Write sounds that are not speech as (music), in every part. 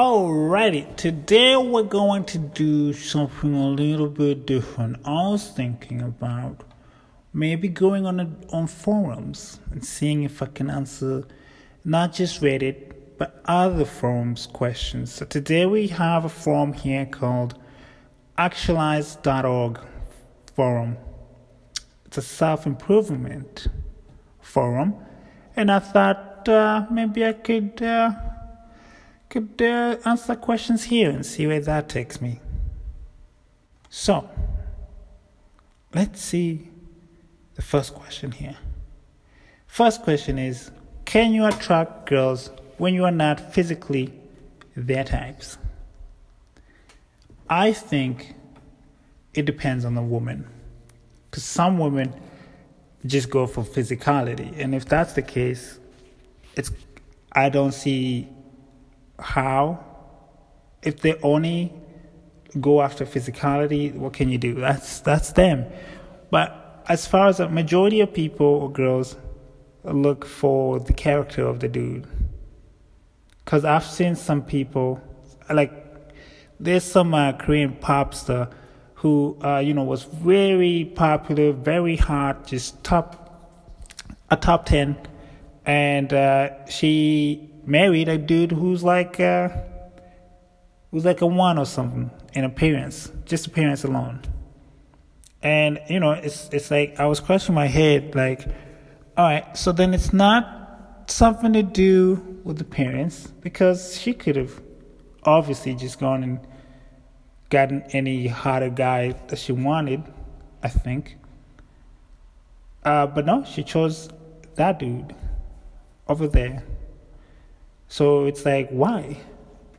Alrighty, today we're going to do something a little bit different. I was thinking about maybe going on a, on forums and seeing if I can answer not just Reddit but other forums questions. So today we have a forum here called actualized.org forum. It's a self improvement forum, and I thought uh, maybe I could. Uh, could uh, answer questions here and see where that takes me. So, let's see the first question here. First question is Can you attract girls when you are not physically their types? I think it depends on the woman. Because some women just go for physicality. And if that's the case, it's I don't see how if they only go after physicality what can you do? That's that's them. But as far as a majority of people or girls look for the character of the dude because i've seen some people like there's some uh, korean pop star who uh, you know was very popular very hot just top a top 10 and uh, she married a dude who's like uh, who's like a one or something in appearance, just appearance alone. And you know, it's it's like I was crushing my head, like, all right, so then it's not something to do with the parents because she could have obviously just gone and gotten any hotter guy that she wanted, I think. Uh, but no, she chose that dude over there. So it's like, why?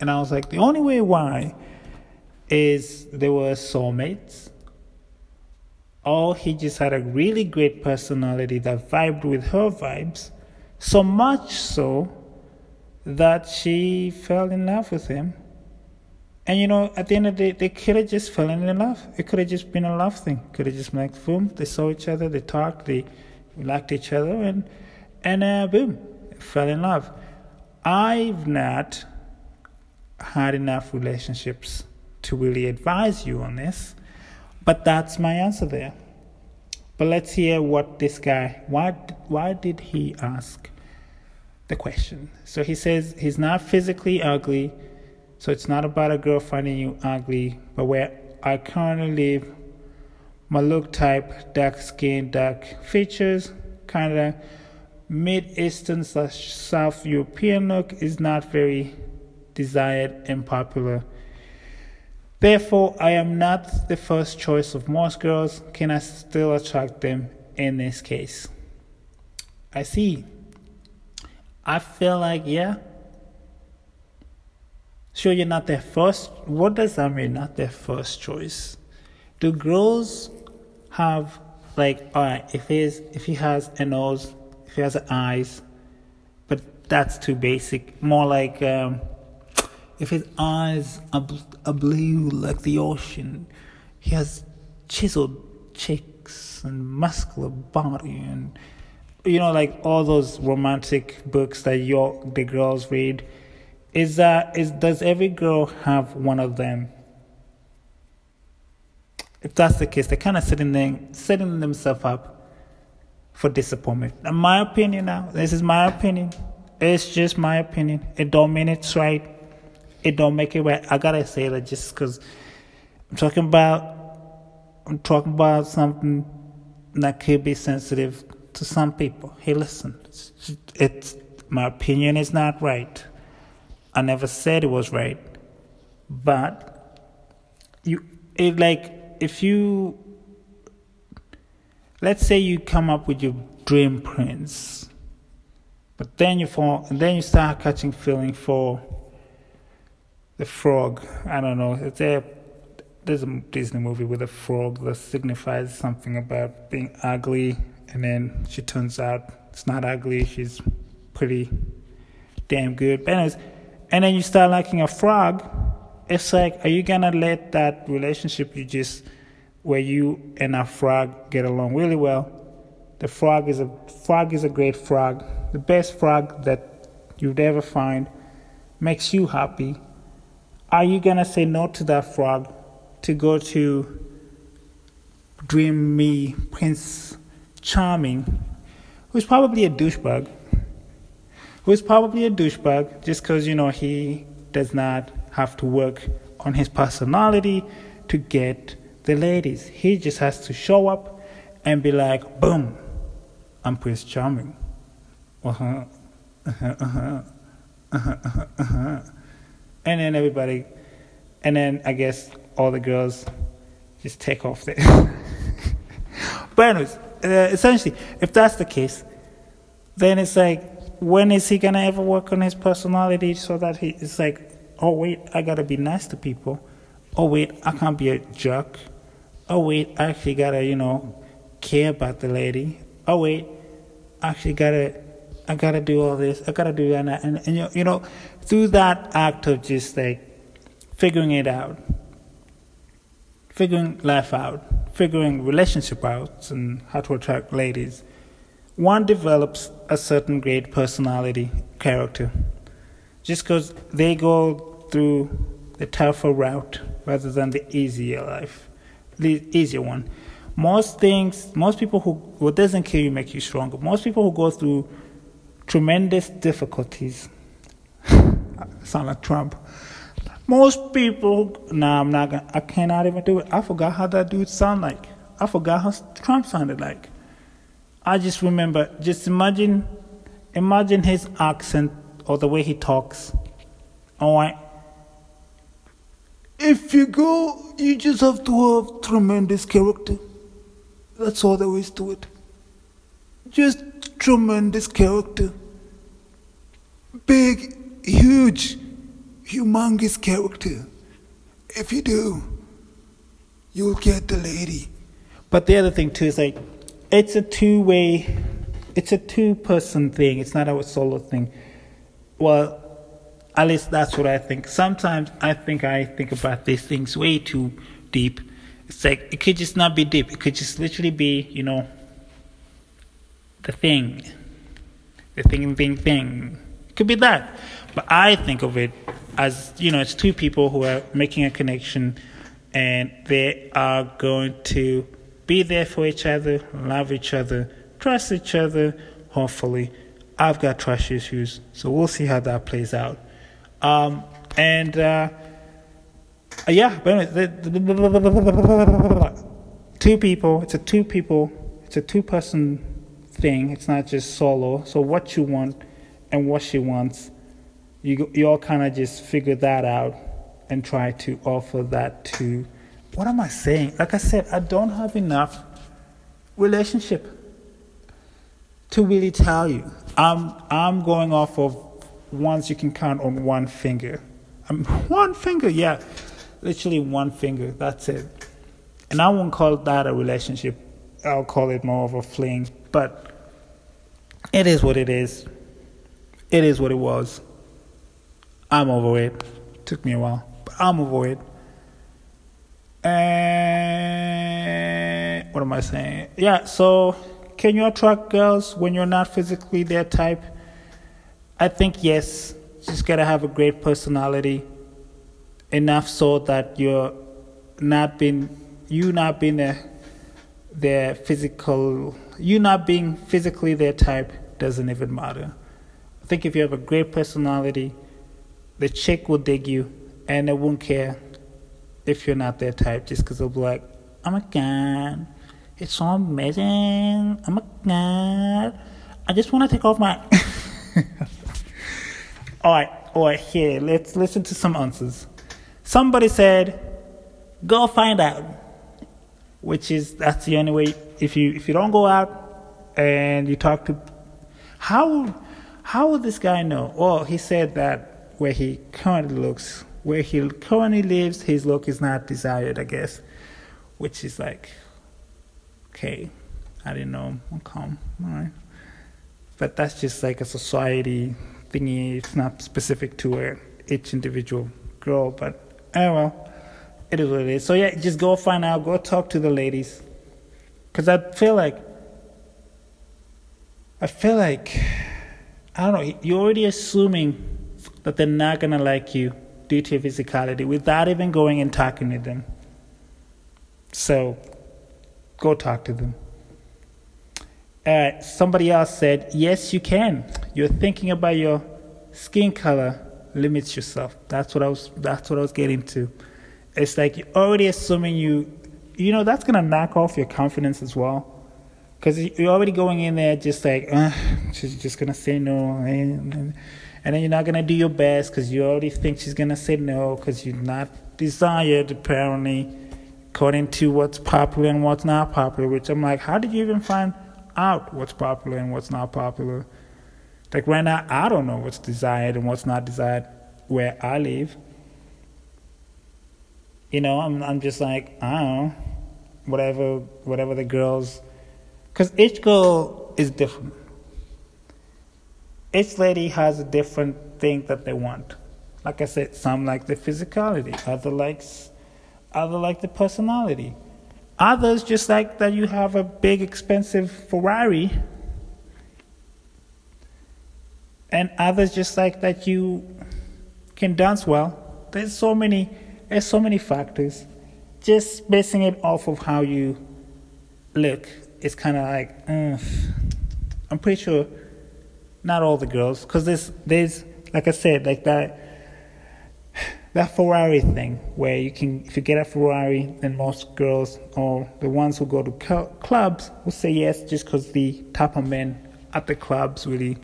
And I was like, the only way why is they were soulmates, or he just had a really great personality that vibed with her vibes, so much so that she fell in love with him. And you know, at the end of the day, they could have just fallen in love. It could have just been a love thing. Could have just been like, boom, they saw each other, they talked, they liked each other, and and uh, boom, fell in love. I've not had enough relationships to really advise you on this, but that's my answer there. But let's hear what this guy why why did he ask the question? So he says he's not physically ugly, so it's not about a girl finding you ugly, but where I currently live, my look type, dark skin, dark features, kind of Mid Eastern slash South European look is not very desired and popular. Therefore, I am not the first choice of most girls. Can I still attract them in this case? I see. I feel like, yeah. Sure, you're not their first. What does that mean, not their first choice? Do girls have, like, alright, if he's, if he has a nose he has eyes, but that's too basic. More like um, if his eyes are, are blue like the ocean, he has chiseled cheeks and muscular body and you know like all those romantic books that your the girls read. Is that is does every girl have one of them? If that's the case they're kind of setting setting themselves up for disappointment. In my opinion now, this is my opinion. It's just my opinion. It don't mean it's right. It don't make it right. I gotta say that just because I'm talking about I'm talking about something that could be sensitive to some people. Hey, listen, it's, it's my opinion is not right. I never said it was right, but you it like if you let's say you come up with your dream prince, but then you fall, and then you start catching feeling for the frog. I don't know. It's a there's a Disney movie with a frog that signifies something about being ugly, and then she turns out it's not ugly. She's pretty damn good. But anyways, and then you start liking a frog. It's like, are you gonna let that relationship you just where you and a frog get along really well. The frog is a frog is a great frog, the best frog that you'd ever find, makes you happy. are you gonna say no to that frog to go to Dream Me Prince Charming, who's probably a douchebag? Who's probably a douchebag just because, you know, he does not have to work on his personality to get the ladies. He just has to show up and be like, boom, I'm Prince Charming. Uh-huh, uh-huh, uh-huh, uh-huh, uh-huh, uh-huh. And then everybody, and then I guess all the girls just take off there. (laughs) but anyways, uh, essentially, if that's the case, then it's like, when is he gonna ever work on his personality so that he it's like, oh wait, I gotta be nice to people. Oh wait, I can't be a jerk. Oh wait, I actually gotta, you know, care about the lady. Oh wait, I actually gotta I gotta do all this, I gotta do that and, and, and you know, through that act of just like figuring it out, figuring life out, figuring relationship out and how to attract ladies, one develops a certain great personality, character. Just because they go through the tougher route rather than the easier life, easier one. Most things, most people who, what doesn't kill you make you stronger. Most people who go through tremendous difficulties, (laughs) sound like Trump. Most people, nah, I'm not gonna, I cannot even do it. I forgot how that dude sound like. I forgot how Trump sounded like. I just remember, just imagine, imagine his accent or the way he talks. Oh, All right. If you go, you just have to have tremendous character. That's all there is to it. Just tremendous character. Big, huge, humongous character. If you do, you'll get the lady. But the other thing too is like it's a two way, it's a two person thing. It's not a solo thing. Well, at least that's what I think. Sometimes I think I think about these things way too deep. It's like it could just not be deep. It could just literally be, you know, the thing, the thing, thing, thing. It could be that. But I think of it as, you know, it's two people who are making a connection and they are going to be there for each other, love each other, trust each other, hopefully. I've got trust issues, so we'll see how that plays out. Um, and uh, yeah, two people, it's a two people, it's a two person thing, it's not just solo. So, what you want and what she wants, you, you all kind of just figure that out and try to offer that to what am I saying? Like I said, I don't have enough relationship to really tell you. I'm I'm going off of ones you can count on one finger. Um, one finger, yeah, literally one finger. That's it. And I won't call that a relationship. I'll call it more of a fling. But it is what it is. It is what it was. I'm over it. Took me a while, but I'm over it. And what am I saying? Yeah, so can you attract girls when you're not physically their type? I think yes. Just gotta have a great personality, enough so that you're not being you not being their their physical you not being physically their type doesn't even matter. I think if you have a great personality, the chick will dig you and they won't care if you're not their type just because they'll be like, oh my god, it's so amazing. Oh my god, I just want to take off my. (laughs) all right, all right, here, let's listen to some answers. Somebody said, go find out, which is that's the only way. If you if you don't go out and you talk to, how how would this guy know? Well, he said that where he currently looks where he currently lives, his look is not desired, I guess, which is like, okay, I didn't know. I'm calm, all right. But that's just like a society thingy. It's not specific to each individual girl, but oh well, it is what it is. So yeah, just go find out, go talk to the ladies, because I feel like, I feel like, I don't know, you're already assuming that they're not gonna like you due to your physicality without even going and talking to them. So go talk to them. Uh, somebody else said, Yes, you can. You're thinking about your skin color limits yourself. That's what I was that's what I was getting to. It's like you're already assuming you you know, that's gonna knock off your confidence as well. Cause you're already going in there just like, she's just gonna say no, and, and then you're not gonna do your best because you already think she's gonna say no because you're not desired apparently, according to what's popular and what's not popular. Which I'm like, how did you even find out what's popular and what's not popular? Like right now, I don't know what's desired and what's not desired where I live. You know, I'm I'm just like I don't know, whatever whatever the girls, because each girl is different. Each lady has a different thing that they want. Like I said, some like the physicality, other likes, other like the personality. Others just like that you have a big expensive Ferrari and others just like that you can dance well. There's so many there's so many factors. Just basing it off of how you look, it's kind of like uh, I'm pretty sure not all the girls, because there's there's like I said like that that Ferrari thing where you can if you get a Ferrari, then most girls or the ones who go to clubs will say yes just because the type of men at the clubs really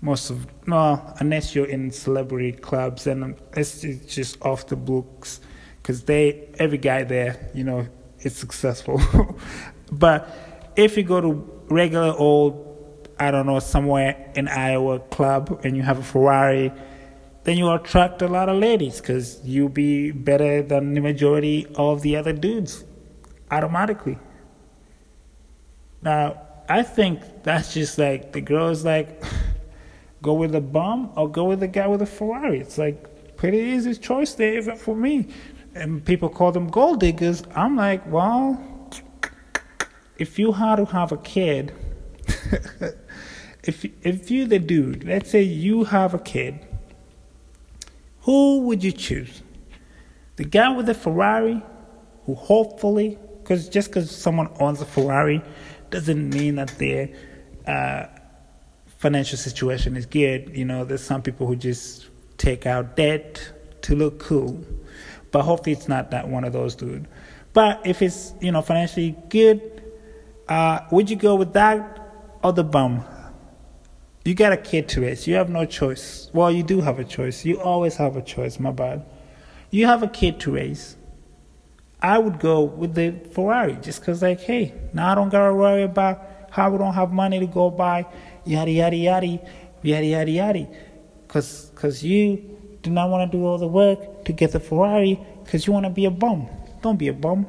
most of no unless you're in celebrity clubs and it's, it's just off the books because they every guy there you know is successful. (laughs) But if you go to regular old i don't know somewhere in iowa club and you have a ferrari then you attract a lot of ladies because you'll be better than the majority of the other dudes automatically now i think that's just like the girls like go with the bum or go with the guy with the Ferrari. It's like pretty easy choice there even for me. And people call them gold diggers. I'm like, well, if you had to have a kid, (laughs) if if you the dude, let's say you have a kid, who would you choose? The guy with the Ferrari, who hopefully, because just because someone owns a Ferrari, doesn't mean that they're uh, financial situation is good. You know, there's some people who just take out debt to look cool. But hopefully it's not that one of those dude. But if it's, you know, financially good, uh, would you go with that or the bum? You got a kid to raise. You have no choice. Well, you do have a choice. You always have a choice, my bad. You have a kid to raise. I would go with the Ferrari just because, like, hey, now I don't got to worry about how we don't have money to go buy yada yada yada yada yada yada cause you do not want to do all the work to get the ferrari because you want to be a bum don't be a bum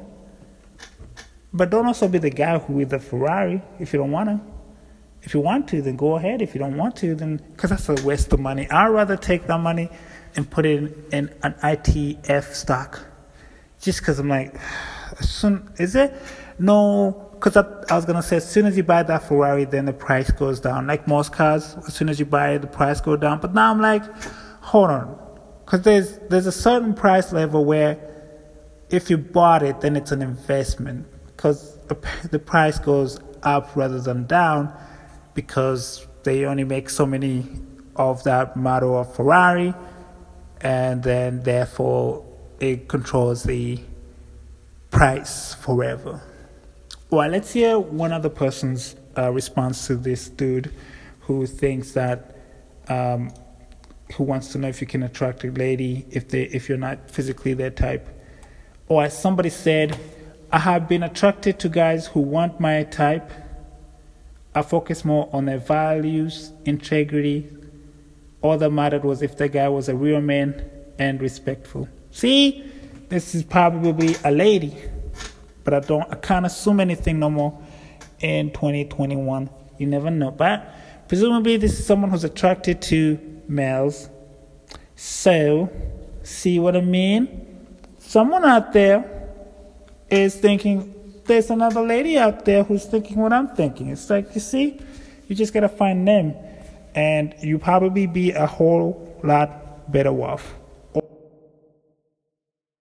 but don't also be the guy who with the ferrari if you don't want to if you want to then go ahead. If you don't want to then because that's a waste of money. I'd rather take that money and put it in, in an ETF stock. Just because i'm like (sighs) soon is it? No because I, I, was gonna say as soon as you buy that Ferrari, then the price goes down. Like most cars, as soon as you buy it, the price goes down. But now I'm like, hold on, because there's there's a certain price level where if you bought it, then it's an investment. Because the, the price goes up rather than down because they only make so many of that model of Ferrari, and then therefore it controls the price forever. Well, let's hear one other person's uh, response to this dude who thinks that um, who wants to know if you can attract a lady if they if you're not physically their type. Or as somebody said, I have been attracted to guys who want my type. I focus more on their values, integrity. All that mattered was if the guy was a real man and respectful. See, this is probably a lady but I don't I can't assume anything no more in 2021. You never know. But presumably this is someone who's attracted to males. So, see what I mean? Someone out there is thinking there's another lady out there who's thinking what I'm thinking. It's like, you see, you just gotta find them and you probably be a whole lot better off.